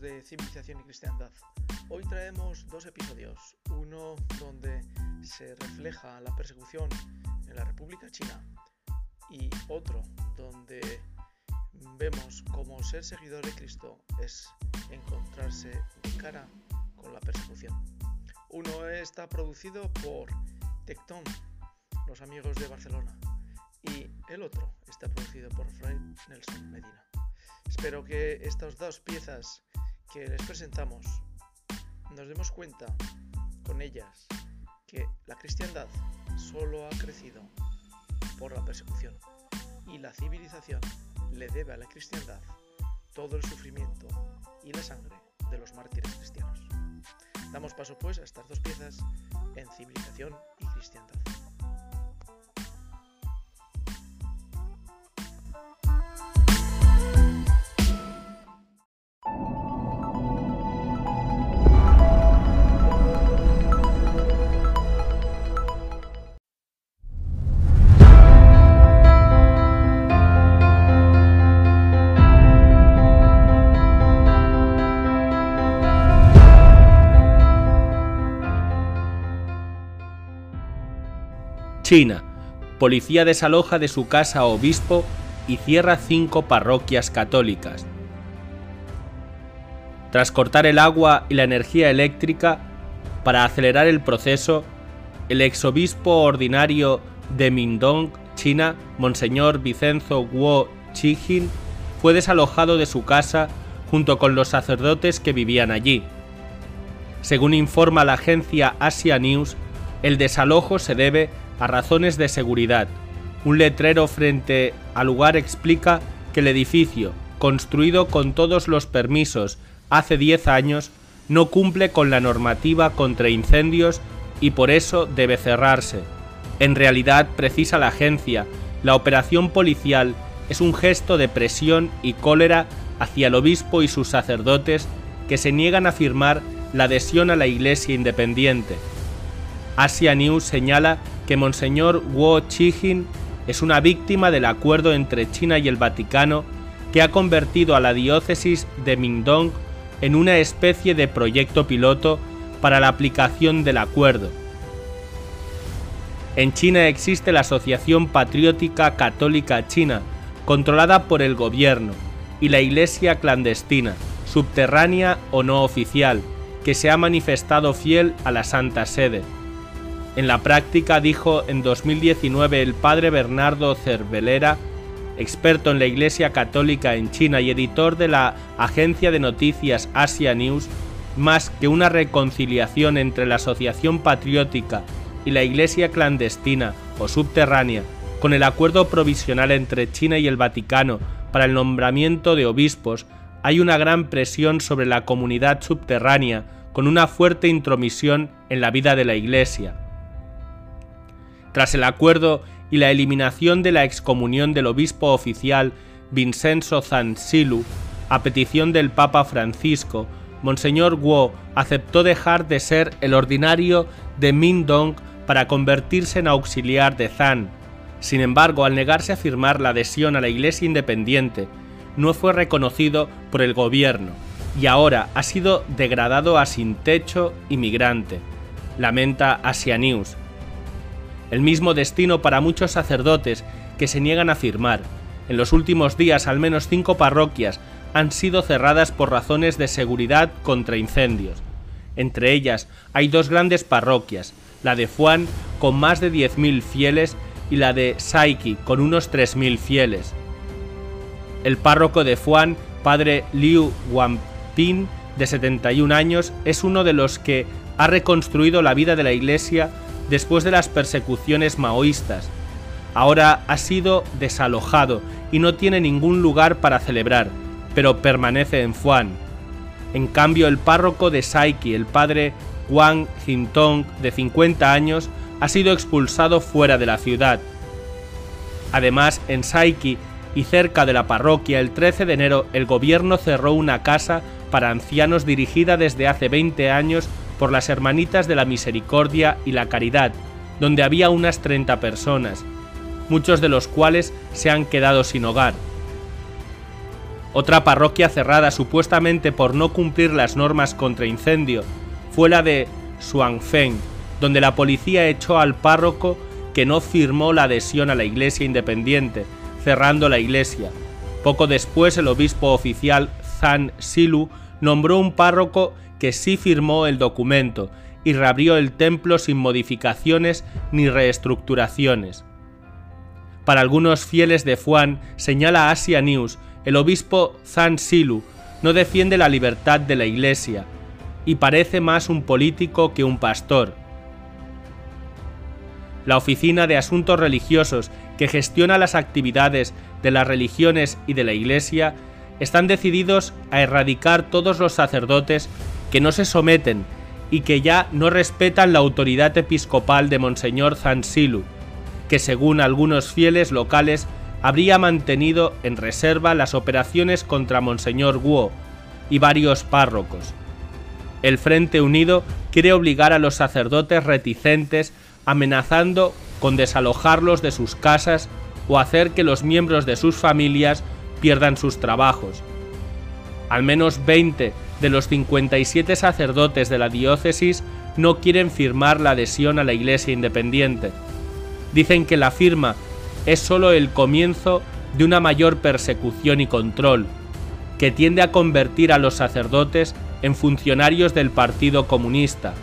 de Civilización y Cristiandad. Hoy traemos dos episodios, uno donde se refleja la persecución en la República China y otro donde vemos cómo ser seguidor de Cristo es encontrarse cara con la persecución. Uno está producido por Tecton, los amigos de Barcelona, y el otro está producido por Fred Nelson Medina. Espero que estas dos piezas que les presentamos nos demos cuenta con ellas que la cristiandad solo ha crecido por la persecución y la civilización le debe a la cristiandad todo el sufrimiento y la sangre de los mártires cristianos. Damos paso pues a estas dos piezas en civilización y cristiandad. China. Policía desaloja de su casa obispo y cierra cinco parroquias católicas. Tras cortar el agua y la energía eléctrica, para acelerar el proceso, el exobispo ordinario de Mindong, China, Monseñor Vicenzo Guo Chijin, fue desalojado de su casa junto con los sacerdotes que vivían allí. Según informa la agencia Asia News, el desalojo se debe a razones de seguridad. Un letrero frente al lugar explica que el edificio, construido con todos los permisos hace 10 años, no cumple con la normativa contra incendios y por eso debe cerrarse. En realidad, precisa la agencia, la operación policial es un gesto de presión y cólera hacia el obispo y sus sacerdotes que se niegan a firmar la adhesión a la Iglesia independiente. Asia News señala que Monseñor Guo Chijin es una víctima del acuerdo entre China y el Vaticano que ha convertido a la diócesis de Mindong en una especie de proyecto piloto para la aplicación del acuerdo. En China existe la Asociación Patriótica Católica China, controlada por el gobierno, y la Iglesia clandestina, subterránea o no oficial, que se ha manifestado fiel a la Santa Sede. En la práctica, dijo en 2019 el padre Bernardo Cervelera, experto en la Iglesia Católica en China y editor de la agencia de noticias Asia News, más que una reconciliación entre la Asociación Patriótica y la Iglesia clandestina o subterránea, con el acuerdo provisional entre China y el Vaticano para el nombramiento de obispos, hay una gran presión sobre la comunidad subterránea con una fuerte intromisión en la vida de la Iglesia. Tras el acuerdo y la eliminación de la excomunión del obispo oficial Vincenzo Zansilu, a petición del Papa Francisco, Monseñor Guo aceptó dejar de ser el ordinario de Mindong para convertirse en auxiliar de Zan. Sin embargo, al negarse a firmar la adhesión a la Iglesia Independiente, no fue reconocido por el gobierno y ahora ha sido degradado a sin techo y migrante. Lamenta Asia News, el mismo destino para muchos sacerdotes que se niegan a firmar. En los últimos días al menos cinco parroquias han sido cerradas por razones de seguridad contra incendios. Entre ellas hay dos grandes parroquias, la de Fuan con más de 10.000 fieles y la de Saiki con unos 3.000 fieles. El párroco de Fuan, padre Liu Wampin, de 71 años, es uno de los que ha reconstruido la vida de la iglesia después de las persecuciones maoístas. Ahora ha sido desalojado y no tiene ningún lugar para celebrar, pero permanece en Fuan. En cambio, el párroco de Saiki, el padre Wang Jintong, de 50 años, ha sido expulsado fuera de la ciudad. Además, en Saiki y cerca de la parroquia, el 13 de enero, el gobierno cerró una casa para ancianos dirigida desde hace 20 años por las Hermanitas de la Misericordia y la Caridad, donde había unas 30 personas, muchos de los cuales se han quedado sin hogar. Otra parroquia cerrada supuestamente por no cumplir las normas contra incendio fue la de Suanfeng, donde la policía echó al párroco que no firmó la adhesión a la iglesia independiente, cerrando la iglesia. Poco después el obispo oficial Zhang Silu nombró un párroco que sí firmó el documento y reabrió el templo sin modificaciones ni reestructuraciones. Para algunos fieles de Fuan, señala Asia News, el obispo Zhang Silu no defiende la libertad de la iglesia y parece más un político que un pastor la Oficina de Asuntos Religiosos, que gestiona las actividades de las religiones y de la Iglesia, están decididos a erradicar todos los sacerdotes que no se someten y que ya no respetan la autoridad episcopal de Monseñor Zansilu, que según algunos fieles locales habría mantenido en reserva las operaciones contra Monseñor Guo y varios párrocos. El Frente Unido quiere obligar a los sacerdotes reticentes amenazando con desalojarlos de sus casas o hacer que los miembros de sus familias pierdan sus trabajos. Al menos 20 de los 57 sacerdotes de la diócesis no quieren firmar la adhesión a la Iglesia Independiente. Dicen que la firma es solo el comienzo de una mayor persecución y control, que tiende a convertir a los sacerdotes en funcionarios del Partido Comunista,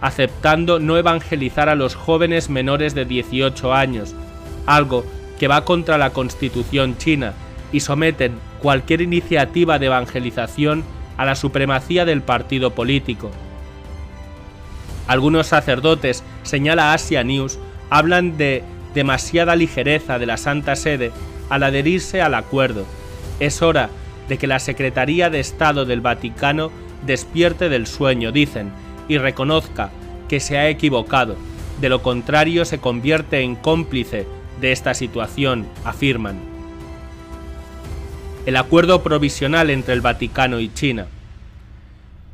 aceptando no evangelizar a los jóvenes menores de 18 años, algo que va contra la constitución china, y someten cualquier iniciativa de evangelización a la supremacía del partido político. Algunos sacerdotes, señala Asia News, hablan de demasiada ligereza de la Santa Sede al adherirse al acuerdo. Es hora de que la Secretaría de Estado del Vaticano despierte del sueño, dicen, y reconozca que se ha equivocado, de lo contrario se convierte en cómplice de esta situación, afirman. El acuerdo provisional entre el Vaticano y China.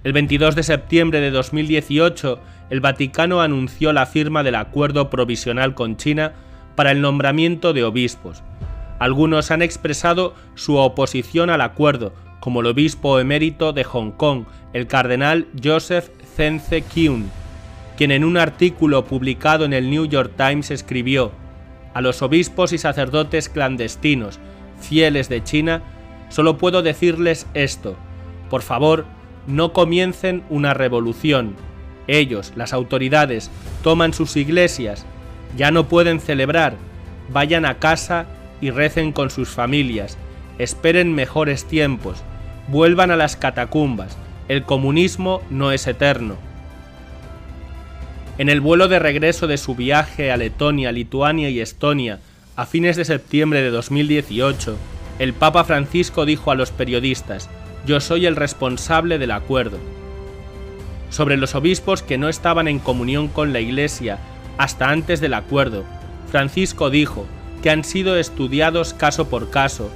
El 22 de septiembre de 2018, el Vaticano anunció la firma del acuerdo provisional con China para el nombramiento de obispos. Algunos han expresado su oposición al acuerdo, como el obispo emérito de Hong Kong, el cardenal Joseph Zenze Kyun, quien en un artículo publicado en el New York Times escribió, a los obispos y sacerdotes clandestinos, fieles de China, solo puedo decirles esto, por favor, no comiencen una revolución. Ellos, las autoridades, toman sus iglesias, ya no pueden celebrar, vayan a casa y recen con sus familias, esperen mejores tiempos, vuelvan a las catacumbas, el comunismo no es eterno. En el vuelo de regreso de su viaje a Letonia, Lituania y Estonia a fines de septiembre de 2018, el Papa Francisco dijo a los periodistas, yo soy el responsable del acuerdo. Sobre los obispos que no estaban en comunión con la Iglesia hasta antes del acuerdo, Francisco dijo que han sido estudiados caso por caso,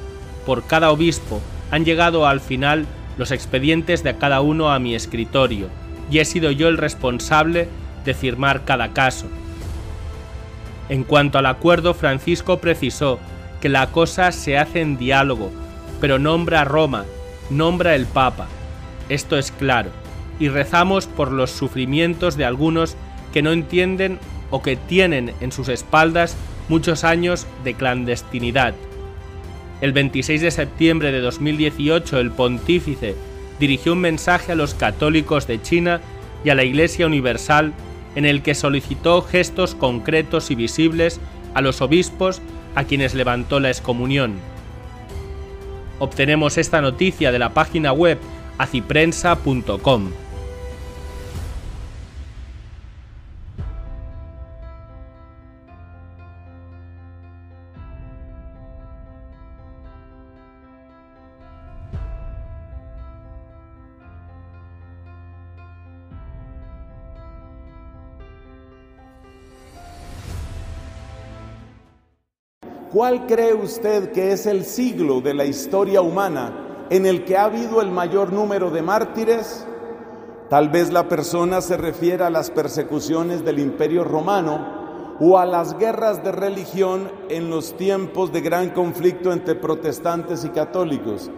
por cada obispo, han llegado al final los expedientes de cada uno a mi escritorio, y he sido yo el responsable de firmar cada caso. En cuanto al acuerdo, Francisco precisó que la cosa se hace en diálogo, pero nombra a Roma, nombra el Papa. Esto es claro, y rezamos por los sufrimientos de algunos que no entienden o que tienen en sus espaldas muchos años de clandestinidad. El 26 de septiembre de 2018 el pontífice dirigió un mensaje a los católicos de China y a la Iglesia Universal en el que solicitó gestos concretos y visibles a los obispos a quienes levantó la excomunión. Obtenemos esta noticia de la página web aciprensa.com. ¿Cuál cree usted que es el siglo de la historia humana en el que ha habido el mayor número de mártires? Tal vez la persona se refiera a las persecuciones del imperio romano o a las guerras de religión en los tiempos de gran conflicto entre protestantes y católicos.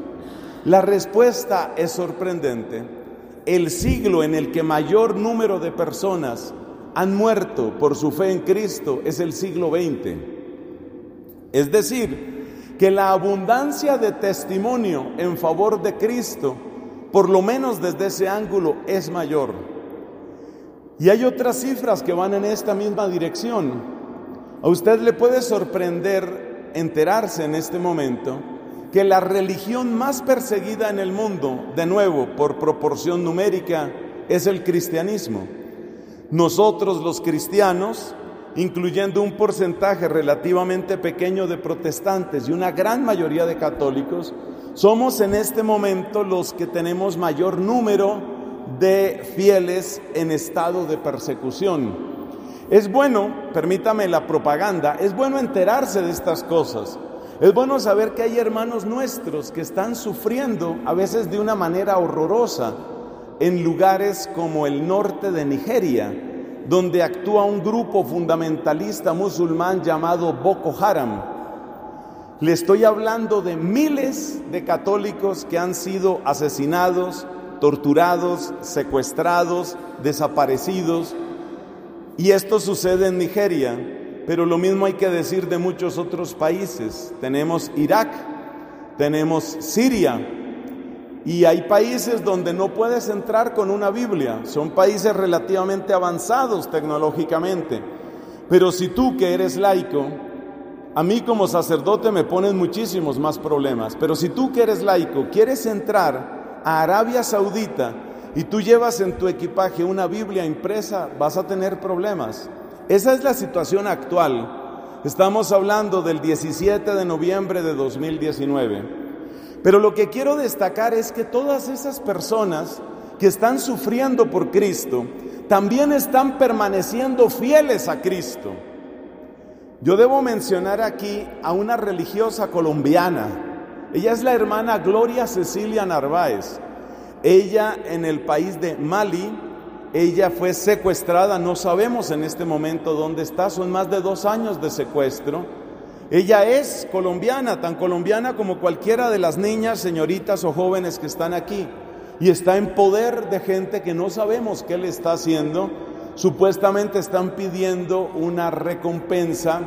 La respuesta es sorprendente. El siglo en el que mayor número de personas han muerto por su fe en Cristo es el siglo XX. Es decir, que la abundancia de testimonio en favor de Cristo, por lo menos desde ese ángulo, es mayor. Y hay otras cifras que van en esta misma dirección. A usted le puede sorprender enterarse en este momento que la religión más perseguida en el mundo, de nuevo por proporción numérica, es el cristianismo. Nosotros los cristianos, incluyendo un porcentaje relativamente pequeño de protestantes y una gran mayoría de católicos, somos en este momento los que tenemos mayor número de fieles en estado de persecución. Es bueno, permítame la propaganda, es bueno enterarse de estas cosas, es bueno saber que hay hermanos nuestros que están sufriendo a veces de una manera horrorosa en lugares como el norte de Nigeria, donde actúa un grupo fundamentalista musulmán llamado Boko Haram. Le estoy hablando de miles de católicos que han sido asesinados, torturados, secuestrados, desaparecidos. Y esto sucede en Nigeria. Pero lo mismo hay que decir de muchos otros países. Tenemos Irak, tenemos Siria, y hay países donde no puedes entrar con una Biblia. Son países relativamente avanzados tecnológicamente. Pero si tú que eres laico, a mí como sacerdote me ponen muchísimos más problemas. Pero si tú que eres laico quieres entrar a Arabia Saudita y tú llevas en tu equipaje una Biblia impresa, vas a tener problemas. Esa es la situación actual. Estamos hablando del 17 de noviembre de 2019. Pero lo que quiero destacar es que todas esas personas que están sufriendo por Cristo también están permaneciendo fieles a Cristo. Yo debo mencionar aquí a una religiosa colombiana. Ella es la hermana Gloria Cecilia Narváez. Ella en el país de Mali ella fue secuestrada, no sabemos en este momento dónde está, son más de dos años de secuestro. Ella es colombiana, tan colombiana como cualquiera de las niñas, señoritas o jóvenes que están aquí. Y está en poder de gente que no sabemos qué le está haciendo. Supuestamente están pidiendo una recompensa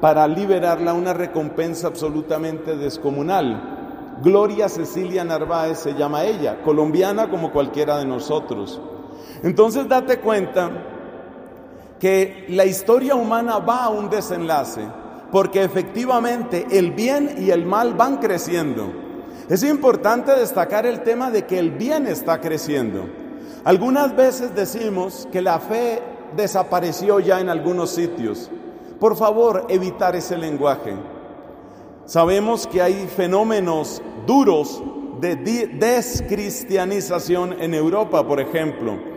para liberarla, una recompensa absolutamente descomunal. Gloria Cecilia Narváez se llama ella, colombiana como cualquiera de nosotros. Entonces date cuenta que la historia humana va a un desenlace, porque efectivamente el bien y el mal van creciendo. Es importante destacar el tema de que el bien está creciendo. Algunas veces decimos que la fe desapareció ya en algunos sitios. Por favor, evitar ese lenguaje. Sabemos que hay fenómenos duros de descristianización en Europa, por ejemplo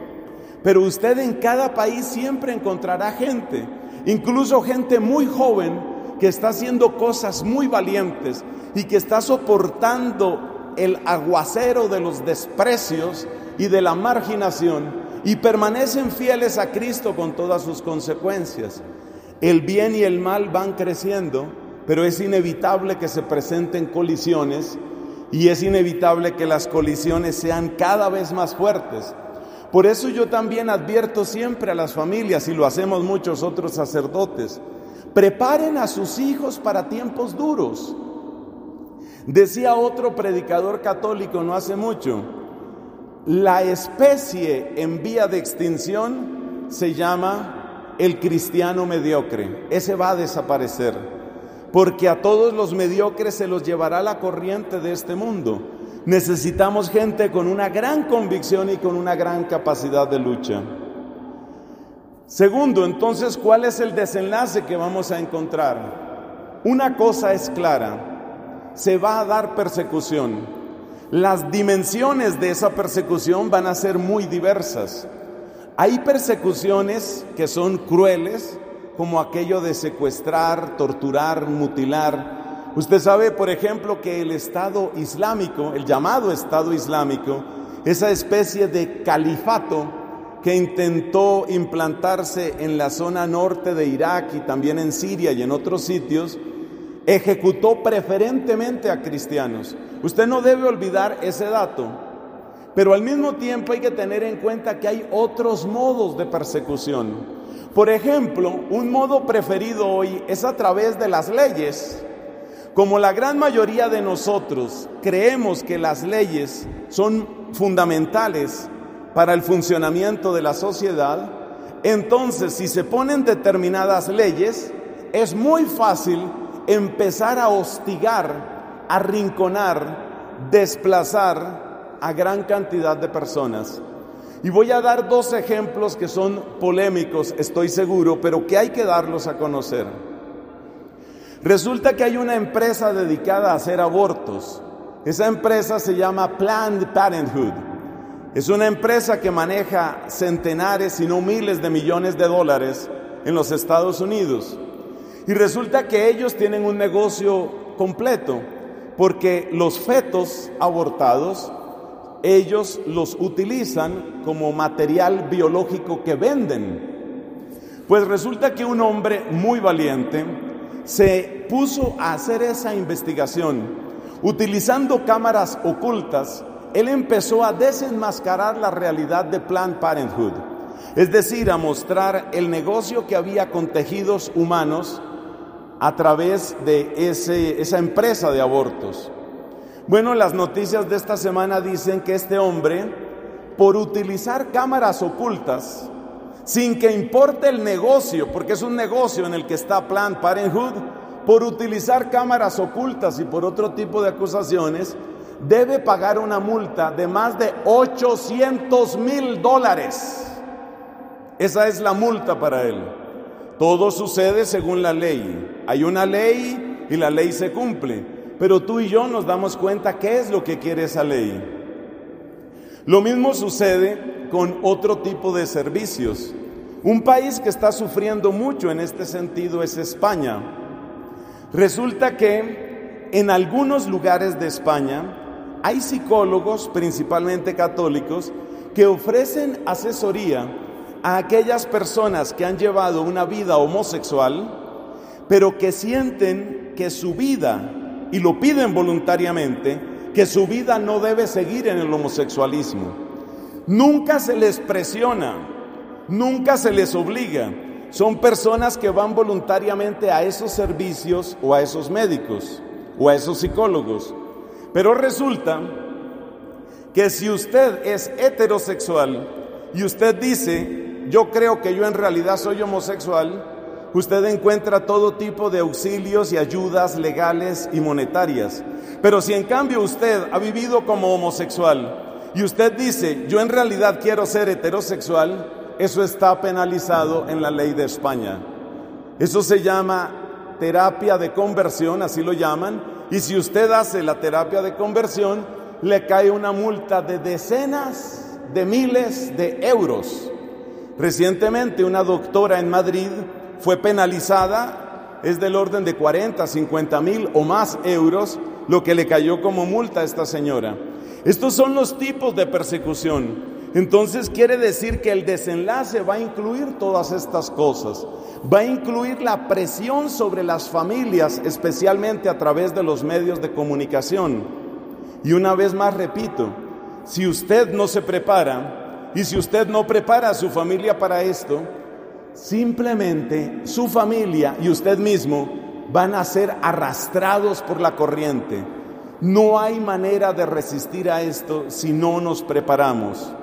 pero usted en cada país siempre encontrará gente, incluso gente muy joven, que está haciendo cosas muy valientes y que está soportando el aguacero de los desprecios y de la marginación y permanecen fieles a Cristo con todas sus consecuencias. El bien y el mal van creciendo, pero es inevitable que se presenten colisiones y es inevitable que las colisiones sean cada vez más fuertes. Por eso yo también advierto siempre a las familias, y lo hacemos muchos otros sacerdotes, preparen a sus hijos para tiempos duros. Decía otro predicador católico no hace mucho, la especie en vía de extinción se llama el cristiano mediocre. Ese va a desaparecer, porque a todos los mediocres se los llevará la corriente de este mundo. Necesitamos gente con una gran convicción y con una gran capacidad de lucha. Segundo, entonces, ¿cuál es el desenlace que vamos a encontrar? Una cosa es clara, se va a dar persecución. Las dimensiones de esa persecución van a ser muy diversas. Hay persecuciones que son crueles, como aquello de secuestrar, torturar, mutilar, Usted sabe, por ejemplo, que el Estado Islámico, el llamado Estado Islámico, esa especie de califato que intentó implantarse en la zona norte de Irak y también en Siria y en otros sitios, ejecutó preferentemente a cristianos. Usted no debe olvidar ese dato. Pero al mismo tiempo hay que tener en cuenta que hay otros modos de persecución. Por ejemplo, un modo preferido hoy es a través de las leyes. Como la gran mayoría de nosotros creemos que las leyes son fundamentales para el funcionamiento de la sociedad, entonces si se ponen determinadas leyes, es muy fácil empezar a hostigar, arrinconar, desplazar a gran cantidad de personas. Y voy a dar dos ejemplos que son polémicos, estoy seguro, pero que hay que darlos a conocer. Resulta que hay una empresa dedicada a hacer abortos. Esa empresa se llama Planned Parenthood. Es una empresa que maneja centenares, si no miles de millones de dólares en los Estados Unidos. Y resulta que ellos tienen un negocio completo, porque los fetos abortados, ellos los utilizan como material biológico que venden. Pues resulta que un hombre muy valiente se puso a hacer esa investigación. Utilizando cámaras ocultas, él empezó a desenmascarar la realidad de Planned Parenthood, es decir, a mostrar el negocio que había con tejidos humanos a través de ese, esa empresa de abortos. Bueno, las noticias de esta semana dicen que este hombre, por utilizar cámaras ocultas, sin que importe el negocio, porque es un negocio en el que está Planned Parenthood, por utilizar cámaras ocultas y por otro tipo de acusaciones, debe pagar una multa de más de 800 mil dólares. Esa es la multa para él. Todo sucede según la ley. Hay una ley y la ley se cumple. Pero tú y yo nos damos cuenta qué es lo que quiere esa ley. Lo mismo sucede con otro tipo de servicios. Un país que está sufriendo mucho en este sentido es España. Resulta que en algunos lugares de España hay psicólogos, principalmente católicos, que ofrecen asesoría a aquellas personas que han llevado una vida homosexual, pero que sienten que su vida, y lo piden voluntariamente, que su vida no debe seguir en el homosexualismo. Nunca se les presiona, nunca se les obliga. Son personas que van voluntariamente a esos servicios o a esos médicos o a esos psicólogos. Pero resulta que si usted es heterosexual y usted dice, yo creo que yo en realidad soy homosexual, usted encuentra todo tipo de auxilios y ayudas legales y monetarias. Pero si en cambio usted ha vivido como homosexual, y usted dice, yo en realidad quiero ser heterosexual, eso está penalizado en la ley de España. Eso se llama terapia de conversión, así lo llaman, y si usted hace la terapia de conversión, le cae una multa de decenas de miles de euros. Recientemente una doctora en Madrid fue penalizada, es del orden de 40, 50 mil o más euros, lo que le cayó como multa a esta señora. Estos son los tipos de persecución. Entonces quiere decir que el desenlace va a incluir todas estas cosas. Va a incluir la presión sobre las familias, especialmente a través de los medios de comunicación. Y una vez más repito, si usted no se prepara y si usted no prepara a su familia para esto, simplemente su familia y usted mismo van a ser arrastrados por la corriente no hay manera de resistir a esto si no nos preparamos.